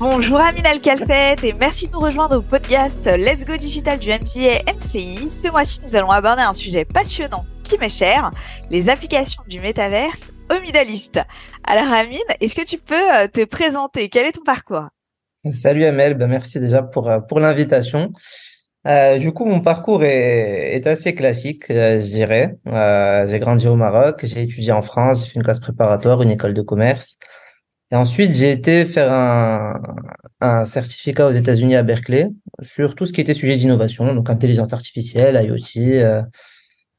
Bonjour Amine Alcalfet et merci de nous rejoindre au podcast Let's Go Digital du MBA MCI. Ce mois-ci, nous allons aborder un sujet passionnant qui m'est cher, les applications du métaverse au Middle Alors Amine, est-ce que tu peux euh, te présenter? Quel est ton parcours? Salut Amel, ben merci déjà pour, euh, l'invitation. Euh, du coup, mon parcours est, assez classique, je dirais. J'ai grandi au Maroc, j'ai étudié en France, j'ai fait une classe préparatoire, une école de commerce. Ensuite, j'ai été faire un, certificat aux États-Unis à Berkeley sur tout ce qui était sujet d'innovation, donc intelligence artificielle, IoT, euh,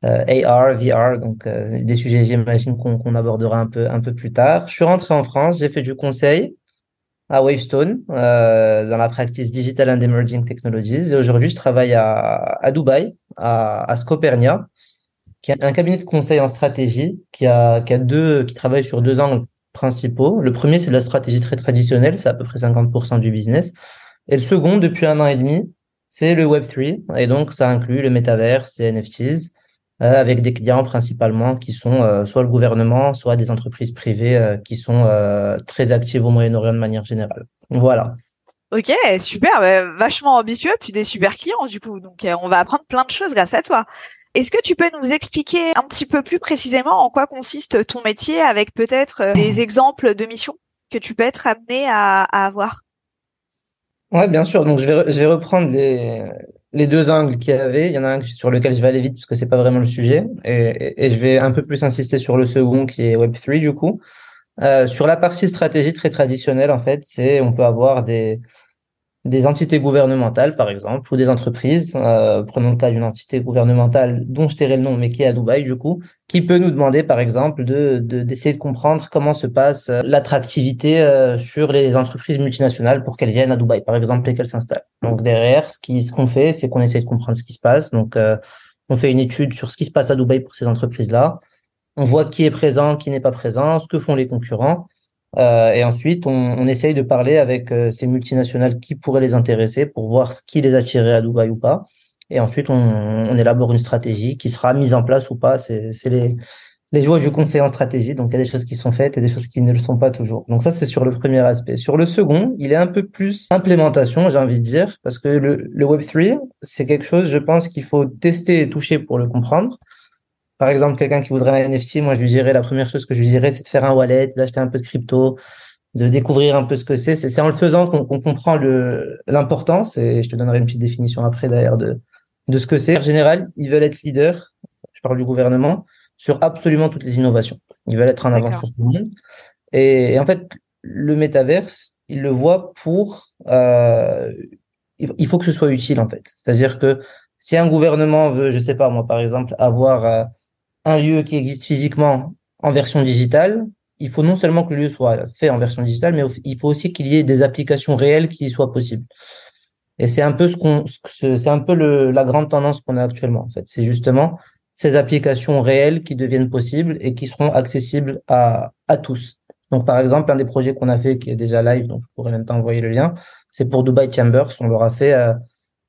euh, AR, VR, donc euh, des sujets, j'imagine, qu'on abordera un peu, un peu plus tard. Je suis rentré en France, j'ai fait du conseil à Wavestone dans la practice Digital and Emerging Technologies. Et aujourd'hui, je travaille à, à Dubaï, à, à Scopernia, qui est un cabinet de conseil en stratégie qui a, qui a deux, qui travaille sur deux angles principaux. Le premier, c'est la stratégie très traditionnelle, c'est à peu près 50% du business. Et le second, depuis un an et demi, c'est le Web3. Et donc, ça inclut le métaverse, les NFTs, euh, avec des clients principalement qui sont euh, soit le gouvernement, soit des entreprises privées euh, qui sont très actives au Moyen-Orient de manière générale. Voilà. Ok, super, bah, vachement ambitieux, puis des super clients du coup. Donc on va apprendre plein de choses grâce à toi. Est-ce que tu peux nous expliquer un petit peu plus précisément en quoi consiste ton métier avec peut-être des exemples de missions que tu peux être amené à, avoir? Ouais, bien sûr. Donc je vais, reprendre les, deux angles qu'il y avait. Il y en a un sur lequel je vais aller vite parce que c'est pas vraiment le sujet. Et, et, je vais un peu plus insister sur le second qui est Web3 du coup. Euh, sur la partie stratégie très traditionnelle, en fait, c'est on peut avoir des, des entités gouvernementales, par exemple, ou des entreprises. Euh, prenons le cas d'une entité gouvernementale dont je tairai le nom, mais qui est à Dubaï, du coup, qui peut nous demander, par exemple, de d'essayer de, comprendre comment se passe euh, l'attractivité euh, sur les entreprises multinationales pour qu'elles viennent à Dubaï, par exemple, et qu'elles s'installent. Donc derrière, ce qui ce qu'on fait, c'est qu'on essaie de comprendre ce qui se passe. Donc euh, on fait une étude sur ce qui se passe à Dubaï pour ces entreprises-là. On voit qui est présent, qui n'est pas présent, ce que font les concurrents. Euh, et ensuite, on, on, essaye de parler avec euh, ces multinationales qui pourraient les intéresser pour voir ce qui les attirait à Dubaï ou pas. Et ensuite, on, on élabore une stratégie qui sera mise en place ou pas. C'est les, les joies du conseil en stratégie. Donc, il y a des choses qui sont faites et des choses qui ne le sont pas toujours. Donc, ça, c'est sur le premier aspect. Sur le second, il est un peu plus implémentation, j'ai envie de dire, parce que le, le Web3, c'est quelque chose, je pense, qu'il faut tester et toucher pour le comprendre par exemple, quelqu'un qui voudrait un NFT, moi, je lui dirais, la première chose que je lui dirais, c'est de faire un wallet, d'acheter un peu de crypto, de découvrir un peu ce que c'est. C'est en le faisant qu'on comprend l'importance, et je te donnerai une petite définition après, d'ailleurs, de, de ce que c'est. En général, ils veulent être leaders, je parle du gouvernement, sur absolument toutes les innovations. Ils veulent être en avant sur tout le monde. Et, et, en fait, le métaverse, ils le voient pour... Euh, il faut que ce soit utile, en fait. C'est-à-dire que si un gouvernement veut, je sais pas moi, par exemple, avoir... Euh, un lieu qui existe physiquement en version digitale, il faut non seulement que le lieu soit fait en version digitale, mais il faut aussi qu'il y ait des applications réelles qui soient possibles. Et c'est un peu ce qu'on, c'est un peu la grande tendance qu'on a actuellement en fait. C'est justement ces applications réelles qui deviennent possibles et qui seront accessibles à, à tous. Donc par exemple, un des projets qu'on a fait qui est déjà live, donc je pourrais même t'envoyer le lien, c'est pour Dubai Chambers. On leur a fait euh,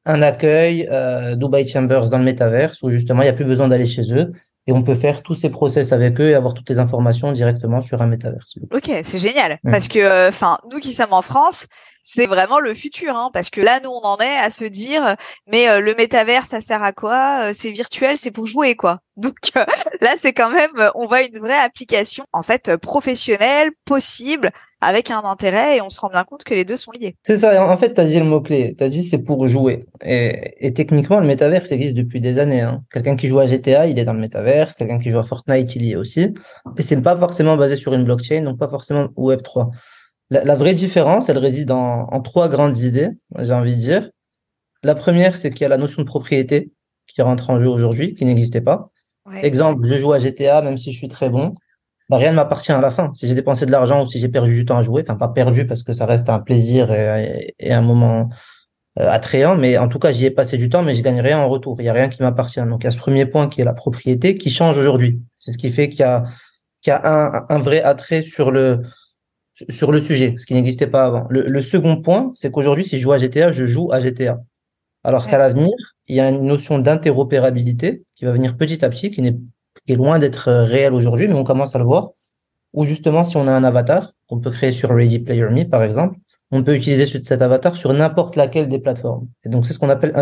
un accueil euh, Dubai Chambers dans le métaverse où justement il n'y a plus besoin d'aller chez eux et on peut faire tous ces process avec eux et avoir toutes les informations directement sur un métaverse. Ok, c'est génial parce que euh, enfin nous qui sommes en France, c'est vraiment le futur hein, parce que là nous on en est à se dire mais euh, le métaverse ça sert à quoi? Euh, C'est virtuel, c'est pour jouer quoi. Donc là c'est quand même on voit une vraie application en fait professionnelle possible avec un intérêt et on se rend bien compte que les deux sont liés. C'est ça, en fait, tu as dit le mot-clé, tu as dit c'est pour jouer. Et, et, techniquement, le métaverse existe depuis des années. Hein. Quelqu'un qui joue à GTA, il est dans le métaverse, quelqu'un qui joue à Fortnite, il y est aussi. Et c'est pas forcément basé sur une blockchain, donc pas forcément Web3. La, la vraie différence, elle réside en, en trois grandes idées, j'ai envie de dire. La première, c'est qu'il y a la notion de propriété qui rentre en jeu aujourd'hui, qui n'existait pas. Ouais. Exemple, je joue à GTA, même si je suis très bon, bah, rien ne m'appartient à la fin. Si j'ai dépensé de l'argent ou si j'ai perdu du temps à jouer, enfin pas perdu parce que ça reste un plaisir et, et un moment euh, attrayant, mais en tout cas j'y ai passé du temps, mais je gagne rien en retour. Il y a rien qui m'appartient. Donc il y a ce premier point qui est la propriété qui change aujourd'hui. C'est ce qui fait qu'il y a qu'il y a un, un vrai attrait sur le sur le sujet, ce qui n'existait pas avant. Le, le second point, c'est qu'aujourd'hui si je joue à GTA, je joue à GTA. Alors qu'à l'avenir, il y a une notion d'interopérabilité qui va venir petit à petit, qui n'est qui est loin d'être euh, réel aujourd'hui, mais on commence à le voir. Ou justement, si on a un avatar qu'on peut créer sur Ready Player Me, par exemple, on peut utiliser cet avatar sur n'importe laquelle des plateformes. Et donc, c'est ce qu'on appelle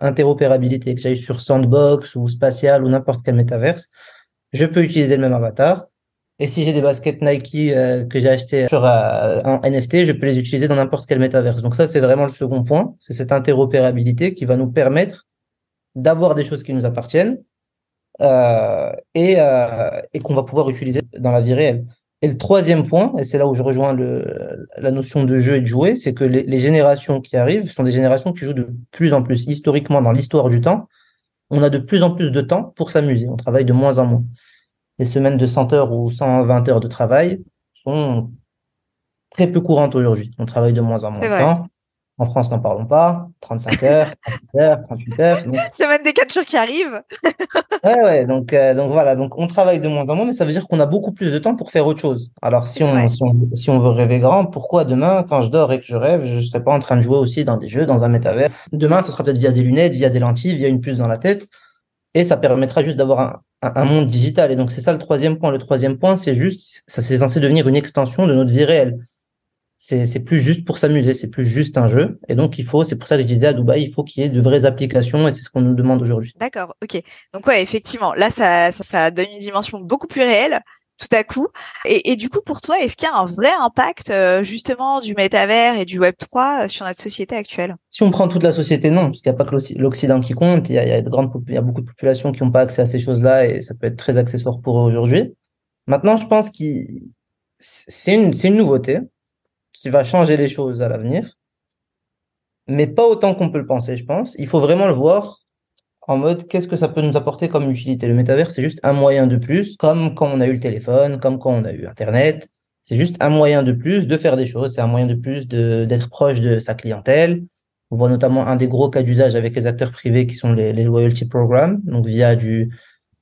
interopérabilité. Que j'aille sur Sandbox ou Spatial ou n'importe quel métaverse, je peux utiliser le même avatar. Et si j'ai des baskets Nike euh, que j'ai acheté sur euh, en NFT, je peux les utiliser dans n'importe quel métaverse. Donc ça, c'est vraiment le second point. C'est cette interopérabilité qui va nous permettre d'avoir des choses qui nous appartiennent euh, et, euh, qu'on va pouvoir utiliser dans la vie réelle. Et le troisième point, et c'est là où je rejoins la notion de jeu et de jouer, c'est que les, générations qui arrivent sont des générations qui jouent de plus en plus. Historiquement, dans l'histoire du temps, on a de plus en plus de temps pour s'amuser. On travaille de moins en moins. Les semaines de 100 heures ou 120 heures de travail sont très peu courantes aujourd'hui. On travaille de moins en moins de temps. En France, n'en parlons pas. 35 heures, 38 heures, 38 heures. Même des 4 jours qui arrivent. ouais, ouais. Donc, euh, donc voilà. Donc, on travaille de moins en moins, mais ça veut dire qu'on a beaucoup plus de temps pour faire autre chose. Alors, si on, si on, si on, veut rêver grand, pourquoi demain, quand je dors et que je rêve, je ne serais pas en train de jouer aussi dans des jeux, dans un métavers? Demain, ça sera peut-être via des lunettes, via des lentilles, via une puce dans la tête. Et ça permettra juste d'avoir un, monde digital. Et donc, c'est ça le troisième point. Le troisième point, c'est juste, ça c'est censé devenir une extension de notre vie réelle c'est plus juste pour s'amuser, c'est plus juste un jeu. Et donc, il faut, c'est pour ça que je disais à Dubaï, il faut qu'il y ait de vraies applications et c'est ce qu'on nous demande aujourd'hui. D'accord, ok. Donc, ouais, effectivement, là, ça, ça, ça, donne une dimension beaucoup plus réelle tout à coup. Et, du coup, pour toi, est-ce qu'il y a un vrai impact euh, justement du métavers et du Web 3 euh, sur notre société actuelle? Si on prend toute la société, non, parce qu'il n'y a pas que l'Occident qui compte. Il y a, de grandes, il y a beaucoup de populations qui n'ont pas accès à ces choses-là et ça peut être très accessoire pour eux aujourd'hui. Maintenant, je pense que c'est une, une nouveauté qui va changer les choses à l'avenir, mais pas autant qu'on peut le penser, je pense. Il faut vraiment le voir en mode qu'est-ce que ça peut nous apporter comme utilité? Le métavers, c'est juste un moyen de plus, comme quand on a eu le téléphone, comme quand on a eu Internet. C'est juste un moyen de plus de faire des choses, c'est un moyen de plus d'être proche de sa clientèle. On voit notamment un des gros cas d'usage avec les acteurs privés qui sont les, les loyalty programs, donc via du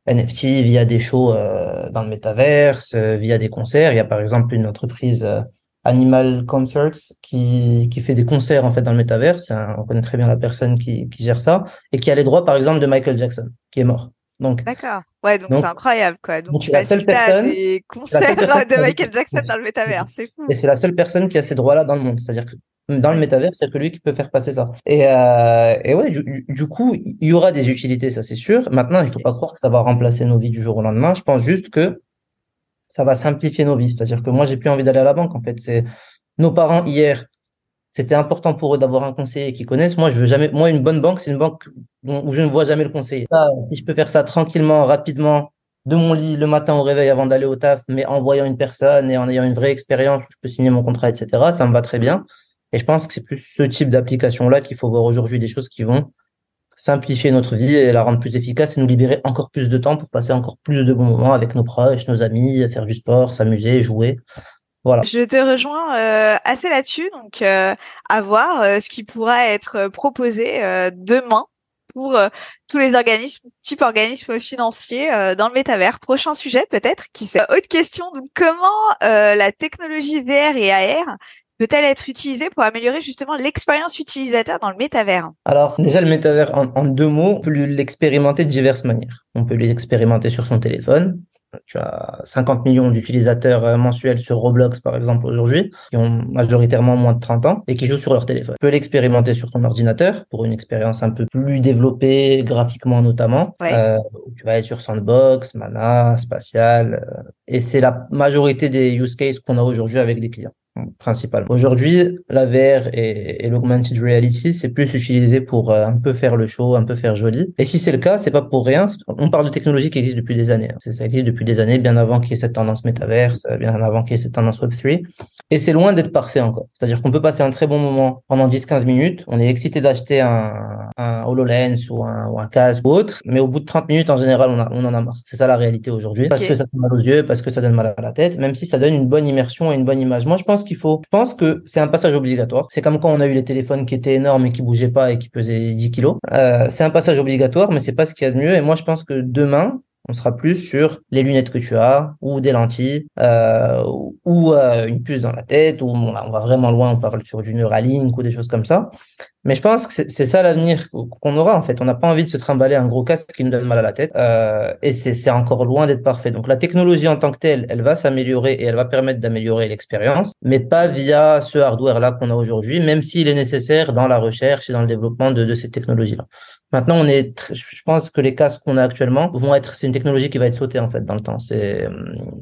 NFT, via des shows euh, dans le métaverse, euh, via des concerts. Il y a par exemple une entreprise euh, Animal Concerts qui, qui fait des concerts en fait dans le métaverse. On connaît très bien la personne qui, qui gère ça et qui a les droits par exemple de Michael Jackson qui est mort. Donc d'accord. Ouais, donc c'est incroyable quoi. Donc, tu vas assister à des concerts de Michael Jackson dans le métaverse, c'est fou. Et c'est la seule personne qui a ces droits-là dans le monde, c'est-à-dire que dans le métavers, c'est que lui qui peut faire passer ça. Et, euh, et ouais, du, du, coup, il y aura des utilités, ça c'est sûr. Maintenant, il faut pas croire que ça va remplacer nos vies du jour au lendemain. Je pense juste que ça va simplifier nos vies. C'est-à-dire que moi, j'ai plus envie d'aller à la banque. En fait, c'est nos parents hier, c'était important pour eux d'avoir un conseiller qui connaissent. Moi, je veux jamais. Moi, une bonne banque, c'est une banque où je ne vois jamais le conseiller. si je peux faire ça tranquillement, rapidement, de mon lit le matin au réveil avant d'aller au taf, mais en voyant une personne et en ayant une vraie expérience, je peux signer mon contrat, etc. Ça me va très bien. Et je pense que c'est plus ce type d'application-là qu'il faut voir aujourd'hui des choses qui vont simplifier notre vie et la rendre plus efficace et nous libérer encore plus de temps pour passer encore plus de bons moments avec nos proches, nos amis, faire du sport, s'amuser, jouer. Voilà. Je te rejoins euh, assez là-dessus, donc euh, à voir euh, ce qui pourra être proposé demain pour tous les organismes, type organismes financiers dans le métavers. Prochain sujet peut-être, qui c'est autre question. Donc comment la technologie VR et AR peut-elle être utilisée pour améliorer justement l'expérience utilisateur dans le métavers? Alors déjà le métavers en, deux mots, on peut l'expérimenter de diverses manières. On peut l'expérimenter sur son téléphone. Tu as 50 millions d'utilisateurs euh, mensuels sur Roblox par exemple aujourd'hui, qui ont majoritairement moins de 30 ans et qui jouent sur leur téléphone. Tu peux l'expérimenter sur ton ordinateur pour une expérience un peu plus développée graphiquement notamment. Euh, tu vas être sur Sandbox, Mana, Spatial, euh, et c'est la majorité des use cases qu'on a aujourd'hui avec des clients principal. Aujourd'hui, la VR et, et l'augmented reality, c'est plus utilisé pour euh, un peu faire le show, un peu faire joli. Et si c'est le cas, c'est pas pour rien. On parle de technologie qui existe depuis des années. Hein. Ça existe depuis des années, bien avant qu'il y ait cette tendance métaverse, euh, bien avant qu'il y ait cette tendance Web3. Et c'est loin d'être parfait encore. C'est-à-dire qu'on peut passer un très bon moment pendant 10-15 minutes. On est excité d'acheter un, un HoloLens ou un, ou un casque ou autre. Mais au bout de 30 minutes, en général, on, a, on en a marre. C'est ça la réalité aujourd'hui. Parce que ça fait mal aux yeux, parce que ça donne mal à la tête, même si ça donne une bonne immersion et une bonne image. Moi, je pense qu'il faut, je pense que c'est un passage obligatoire. C'est comme quand on a eu les téléphones qui étaient énormes et qui bougeaient pas et qui pesaient 10 kilos. Euh, c'est un passage obligatoire, mais c'est pas ce qu'il y a de mieux. Et moi, je pense que demain, on sera plus sur les lunettes que tu as ou des lentilles euh, ou euh, une puce dans la tête ou on va vraiment loin on parle sur du Neuralink ou des choses comme ça Mais je pense que c'est ça l'avenir qu'on aura en fait. On n'a pas envie de se trimballer un gros casque qui nous donne mal à la tête. Euh, et c'est encore loin d'être parfait. Donc la technologie en tant que telle, elle va s'améliorer et elle va permettre d'améliorer l'expérience, mais pas via ce hardware-là qu'on a aujourd'hui, même s'il est nécessaire dans la recherche et dans le développement de, de ces technologies-là. Maintenant, on est, je pense que les casques qu'on a actuellement vont être, c'est une technologie qui va être sautée en fait dans le temps. C'est, euh,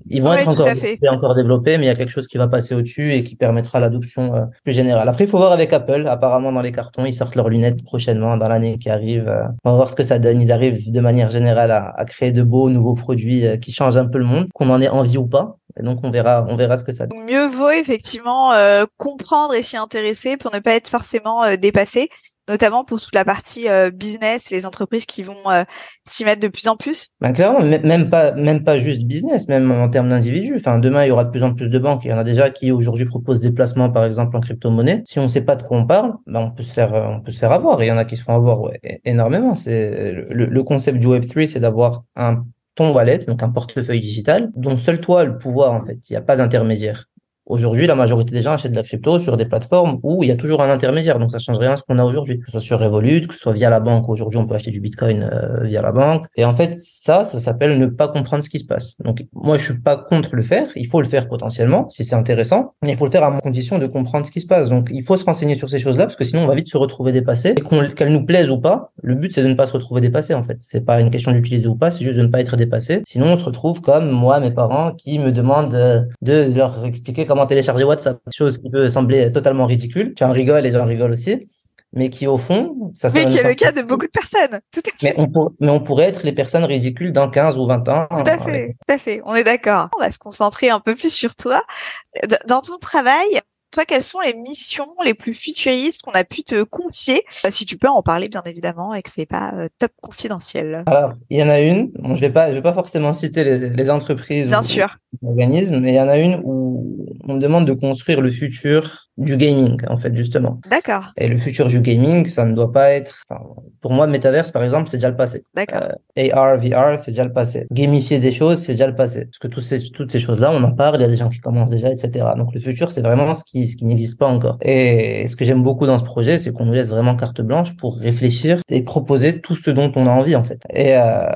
ils vont être encore, encore développés, mais il y a quelque chose qui va passer au-dessus et qui permettra l'adoption euh, plus générale. Après, il faut voir avec Apple. Apparemment, dans les cartons, ils sortent leurs lunettes prochainement dans l'année qui arrive. Euh, on va voir ce que ça donne. Ils arrivent de manière générale à, créer de beaux nouveaux produits qui changent un peu le monde, qu'on en ait envie ou pas. Et donc on verra, on verra ce que ça donne. Mieux vaut effectivement euh, comprendre et s'y intéresser pour ne pas être forcément euh, dépassé notamment pour toute la partie euh, business, les entreprises qui vont euh, s'y mettre de plus en plus ben Clairement, même pas, même pas juste business, même en termes d'individus. Enfin, demain, il y aura de plus en plus de banques. Il y en a déjà qui aujourd'hui proposent des placements, par exemple, en crypto-monnaie. Si on ne sait pas de quoi on parle, ben on peut se faire, on peut se faire avoir. Il y en a qui se font avoir énormément. C'est le, concept du Web3, c'est d'avoir un ton wallet, donc un portefeuille digital, dont seul toi le pouvoir, en fait. Il n'y a pas d'intermédiaire. Aujourd'hui, la majorité des gens achètent de la crypto sur des plateformes où il y a toujours un intermédiaire. Donc, ça change rien à ce qu'on a aujourd'hui. Que ce soit sur Revolut, que ce soit via la banque. Aujourd'hui, on peut acheter du Bitcoin euh, via la banque. Et en fait, ça, ça s'appelle ne pas comprendre ce qui se passe. Donc, moi, je suis pas contre le faire. Il faut le faire potentiellement si c'est intéressant. Mais il faut le faire à condition de comprendre ce qui se passe. Donc, il faut se renseigner sur ces choses-là parce que sinon, on va vite se retrouver dépassé. Et qu'elles nous plaisent ou pas, le but, c'est de ne pas se retrouver dépassé, en fait. C'est pas une question d'utiliser ou pas, c'est juste de ne pas être dépassé. Sinon, on se retrouve comme moi, mes parents, qui me demandent euh, de leur expliquer comment télécharger WhatsApp chose qui peut sembler totalement ridicule. Tu en rigoles et j'en rigole aussi. Mais qui, au fond, ça Mais qui est le cas de beaucoup de personnes. Tout à fait. Mais on, mais on pourrait être les personnes ridicules dans 15 ou 20 ans. Tout à fait. Tout à fait. On est d'accord. On va se concentrer un peu plus sur toi. Dans ton travail, toi, quelles sont les missions les plus futuristes qu'on a pu te confier? Euh, Si tu peux en parler, bien évidemment, et que c'est pas euh, top confidentiel. Alors, il y en a une. Bon, je vais pas, je vais pas forcément citer les, entreprises. Bien sûr. Organismes, mais il y en a une où on me demande de construire le futur du gaming, en fait, justement. D'accord. Et le futur du gaming, ça ne doit pas être. pour moi, Metaverse, par exemple, c'est déjà le passé. D'accord. Euh, AR, VR, c'est déjà le passé. Gamifier des choses, c'est déjà le passé. Parce que toutes ces, toutes ces choses-là, on en parle, il y a des gens qui commencent déjà, etc. Donc le futur, c'est vraiment ce qui, ce qui n'existe pas encore. Et ce que j'aime beaucoup dans ce projet, c'est qu'on nous laisse vraiment carte blanche pour réfléchir et proposer tout ce dont on a envie, en fait. Et euh,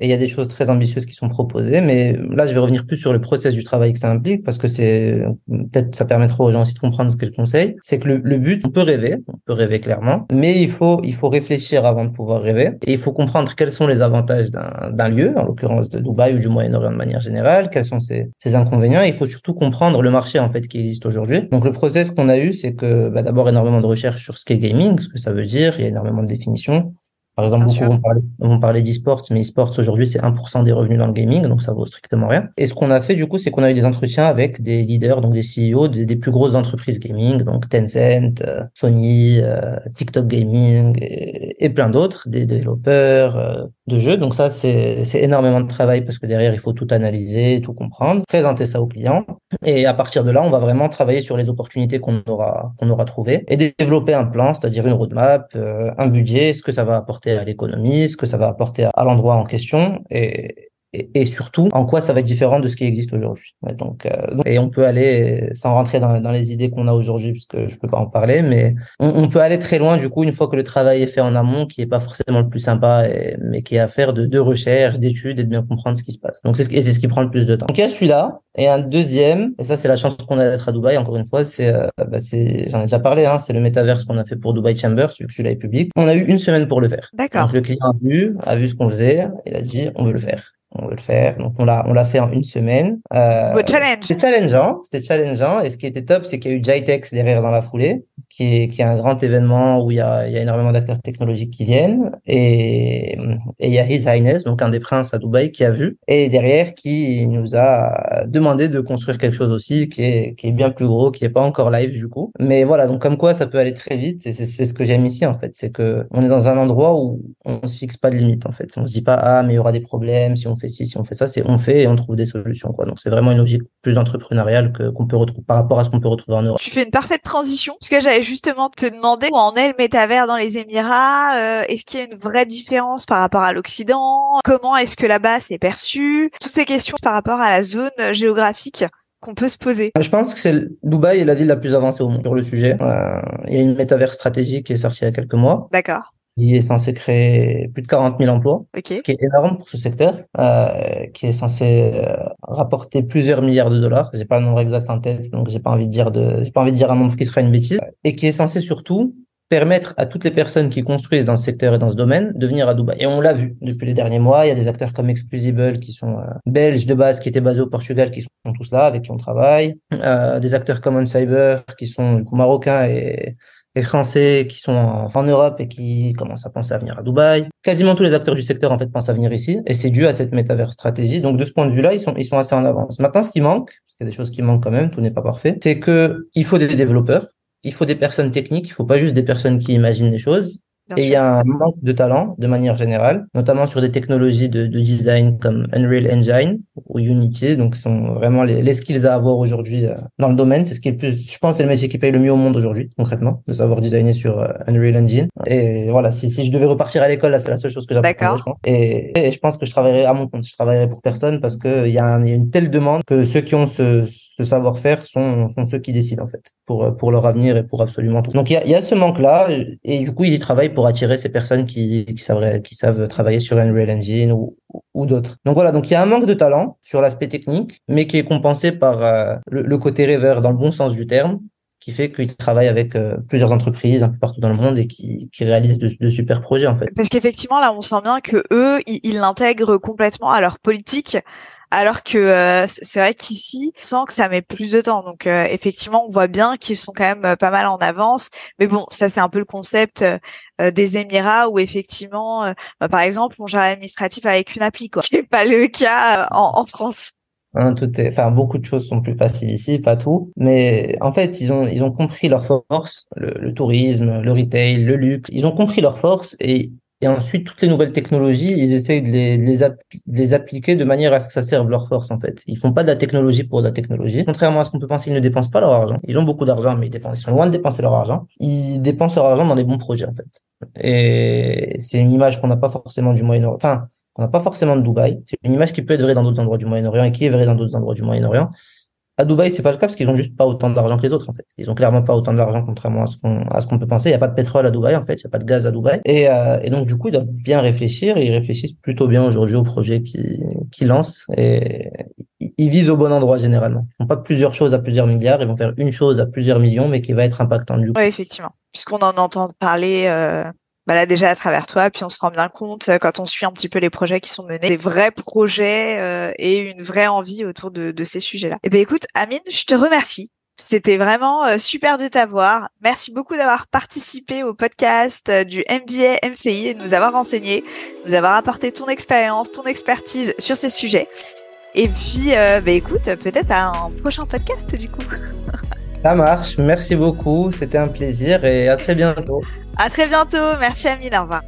il y a des choses très ambitieuses qui sont proposées, mais là, je vais revenir plus sur le process du travail que ça implique, parce que c'est peut-être ça permettra aux gens aussi de comprendre ce que je conseille, c'est que le, but, on peut rêver, on peut rêver clairement, mais il faut, il faut réfléchir avant de pouvoir rêver et il faut comprendre quels sont les avantages d'un lieu, en l'occurrence de Dubaï ou du Moyen-Orient de manière générale, quels sont ses, ses inconvénients. il faut surtout comprendre le marché en fait qui existe aujourd'hui. Donc le process qu'on a eu, c'est que bah, d'abord énormément de recherches sur ce qu'est gaming, ce que ça veut dire, il y a énormément de définitions. Par exemple, beaucoup vont parler, vont parler d'e-sports, mais e-sports aujourd'hui, c'est 1% des revenus dans le gaming, donc ça vaut strictement rien. Et ce qu'on a fait, du coup, c'est qu'on a eu des entretiens avec des leaders, donc des CEO des, plus grosses entreprises gaming, donc Tencent, euh, Sony, euh, TikTok Gaming et, plein d'autres, des développeurs euh, de jeux. Donc ça, c'est énormément de travail parce que derrière, il faut tout analyser, tout comprendre, présenter ça aux clients. Et à partir de là, on va vraiment travailler sur les opportunités qu'on aura, qu'on aura trouvées et développer un plan, c'est-à-dire une roadmap, un budget, ce que ça va apporter à l'économie, ce que ça va apporter à l'endroit en question. Et, et, surtout en quoi ça va être différent de ce qui existe aujourd'hui. donc, euh, et on peut aller sans rentrer dans, dans les idées qu'on a aujourd'hui puisque je peux pas en parler, mais on, peut aller très loin du coup une fois que le travail est fait en amont, qui est pas forcément le plus sympa, et, mais qui est à faire de, de recherche, d'études et de bien comprendre ce qui se passe. Donc c'est ce, c'est ce qui prend le plus de temps. Donc il y a celui-là et un deuxième, et ça c'est la chance qu'on a d'être à Dubaï. Encore une fois, c'est, euh, bah, c'est, j'en ai déjà parlé, hein, c'est le métaverse qu'on a fait pour Dubai Chambers, vu que celui-là est public. On a eu une semaine pour le faire. D'accord. Donc le client a vu, a vu ce qu'on faisait, il a dit on veut le faire on veut le faire. Donc on l'a on l'a fait en une semaine. Euh, challenge. C'était challengeant, c'était challengeant. Et ce qui était top, c'est qu'il y a eu Jitex derrière dans la foulée, qui est qui est un grand événement où il y a il y a énormément d'acteurs technologiques qui viennent et et il y a His Highness, donc un des princes à Dubaï, qui a vu et derrière qui nous a demandé de construire quelque chose aussi qui est qui est bien plus gros, qui est pas encore live du coup. Mais voilà, donc comme quoi ça peut aller très vite. Et c'est c'est ce que j'aime ici en fait, c'est que on est dans un endroit où on se fixe pas de limite en fait. On se dit pas ah mais il y aura des problèmes si on fait ci, si on fait ça, c'est on fait et on trouve des solutions. Quoi. Donc c'est vraiment une logique plus entrepreneuriale que, qu'on peut retrouver par rapport à ce qu'on peut retrouver en Europe. Tu fais une parfaite transition, parce que j'allais justement te demander où en est le métavers dans les Émirats. Euh, est-ce qu'il y a une vraie différence par rapport à l'Occident? Comment est-ce que là-bas c'est perçu? Toutes ces questions par rapport à la zone géographique qu'on peut se poser Je pense que c'est Dubaï est la ville la plus avancée au monde sur le sujet. Euh, il y a une métavers stratégique qui est sortie il y a quelques mois. D'accord. Il est censé créer plus de 40 000 emplois, ce qui est énorme pour ce secteur, euh, qui est censé euh, rapporter plusieurs milliards de dollars. J'ai pas le nombre exact en tête, donc j'ai pas envie de dire de, j'ai pas envie de dire un nombre qui serait une bêtise, et qui est censé surtout permettre à toutes les personnes qui construisent dans ce secteur et dans ce domaine de venir à Dubaï. Et on l'a vu depuis les derniers mois, il y a des acteurs comme Exclusible qui sont euh, belges de base, qui étaient basés au Portugal, qui sont tous là, avec qui on travaille. Euh, des acteurs comme OnCyber, qui sont du coup, marocains et, et français, qui sont en, Europe et qui commencent à penser à venir à Dubaï. Quasiment tous les acteurs du secteur en fait pensent à venir ici, et c'est dû à cette métavers stratégie. Donc de ce point de vue-là, ils sont, ils sont assez en avance. Maintenant, ce qui manque, parce qu'il y a des choses qui manquent quand même, tout n'est pas parfait, c'est que il faut des développeurs il faut des personnes techniques, il faut pas juste des personnes qui imaginent les choses et il y a un manque de talent de manière générale, notamment sur des technologies de, de design comme Unreal Engine ou Unity. Donc, ce sont vraiment les, les skills à avoir aujourd'hui euh, dans le domaine. C'est ce qui est le plus, je pense, c'est le métier qui paye le mieux au monde aujourd'hui, concrètement, de savoir designer sur euh, Unreal Engine. Et voilà, si, si je devais repartir à l'école, c'est la seule chose que j'apprendrais. Et, et je pense que je travaillerai à mon compte. Je travaillerai pour personne parce que il y, a une telle demande que ceux qui ont ce, ce savoir-faire sont, sont ceux qui décident en fait pour pour leur avenir et pour absolument tout. Donc il y a, y a ce manque-là et du coup ils y travaillent pour attirer ces personnes qui, savent, qui savent travailler sur Unreal Engine ou, d'autres. Donc voilà, donc il y a un manque de talent sur l'aspect technique, mais qui est compensé par euh, le, côté rêveur dans le bon sens du terme, qui fait qu'ils travaillent avec euh, plusieurs entreprises un peu partout dans le monde et qui, qui réalisent de, de, super projets en fait. Parce qu'effectivement là, on sent bien que eux, ils l'intègrent complètement à leur politique alors que euh, c'est vrai qu'ici, on sent que ça met plus de temps. Donc euh, effectivement, on voit bien qu'ils sont quand même euh, pas mal en avance. Mais bon, ça c'est un peu le concept des Émirats où effectivement, bah, par exemple, on gère l'administratif avec une appli, quoi. Ce n'est pas le cas en, France. Hein, tout est, enfin, beaucoup de choses sont plus faciles ici, pas tout. Mais en fait, ils ont, ils ont compris leur force, le, le tourisme, le retail, le luxe. Ils ont compris leur force et et ensuite, toutes les nouvelles technologies, ils essayent de les, appliquer de manière à ce que ça serve leur force, en fait. Ils font pas de la technologie pour de la technologie. Contrairement à ce qu'on peut penser, ils ne dépensent pas leur argent. Ils ont beaucoup d'argent, mais ils sont loin de dépenser leur argent. Ils dépensent leur argent dans des bons projets, en fait. Et c'est une image qu'on n'a pas forcément du Moyen-Orient. Enfin, qu'on n'a pas forcément de Dubaï. C'est une image qui peut être vraie dans d'autres endroits du Moyen-Orient et qui est vraie dans d'autres endroits du Moyen-Orient. À Dubaï, c'est pas le cas parce qu'ils ont juste pas autant d'argent que les autres, en fait. Ils ont clairement pas autant d'argent, contrairement à ce qu'on, à ce qu'on peut penser. Il y a pas de pétrole à Dubaï, en fait. Il y a pas de gaz à Dubaï. Et, euh, et donc, du coup, ils doivent bien réfléchir et ils réfléchissent plutôt bien aujourd'hui au projet qui, qui lancent et ils visent au bon endroit, généralement. Ils font pas plusieurs choses à plusieurs milliards. Ils vont faire une chose à plusieurs millions, mais qui va être impactante du coup. Oui, effectivement. Puisqu'on en entend parler, euh, bah là déjà à travers toi, puis on se rend bien compte euh, quand on suit un petit peu les projets qui sont menés, des vrais projets euh, et une vraie envie autour de, ces sujets-là. Et eh ben écoute, Amine, je te remercie. C'était vraiment euh, super de t'avoir. Merci beaucoup d'avoir participé au podcast du MBA MCI et de nous avoir renseigné, nous avoir apporté ton expérience, ton expertise sur ces sujets. Et puis, bah écoute, peut-être à un prochain podcast du coup. Ça marche. Merci beaucoup. C'était un plaisir et à très bientôt. À très bientôt. Merci Amine. Au revoir.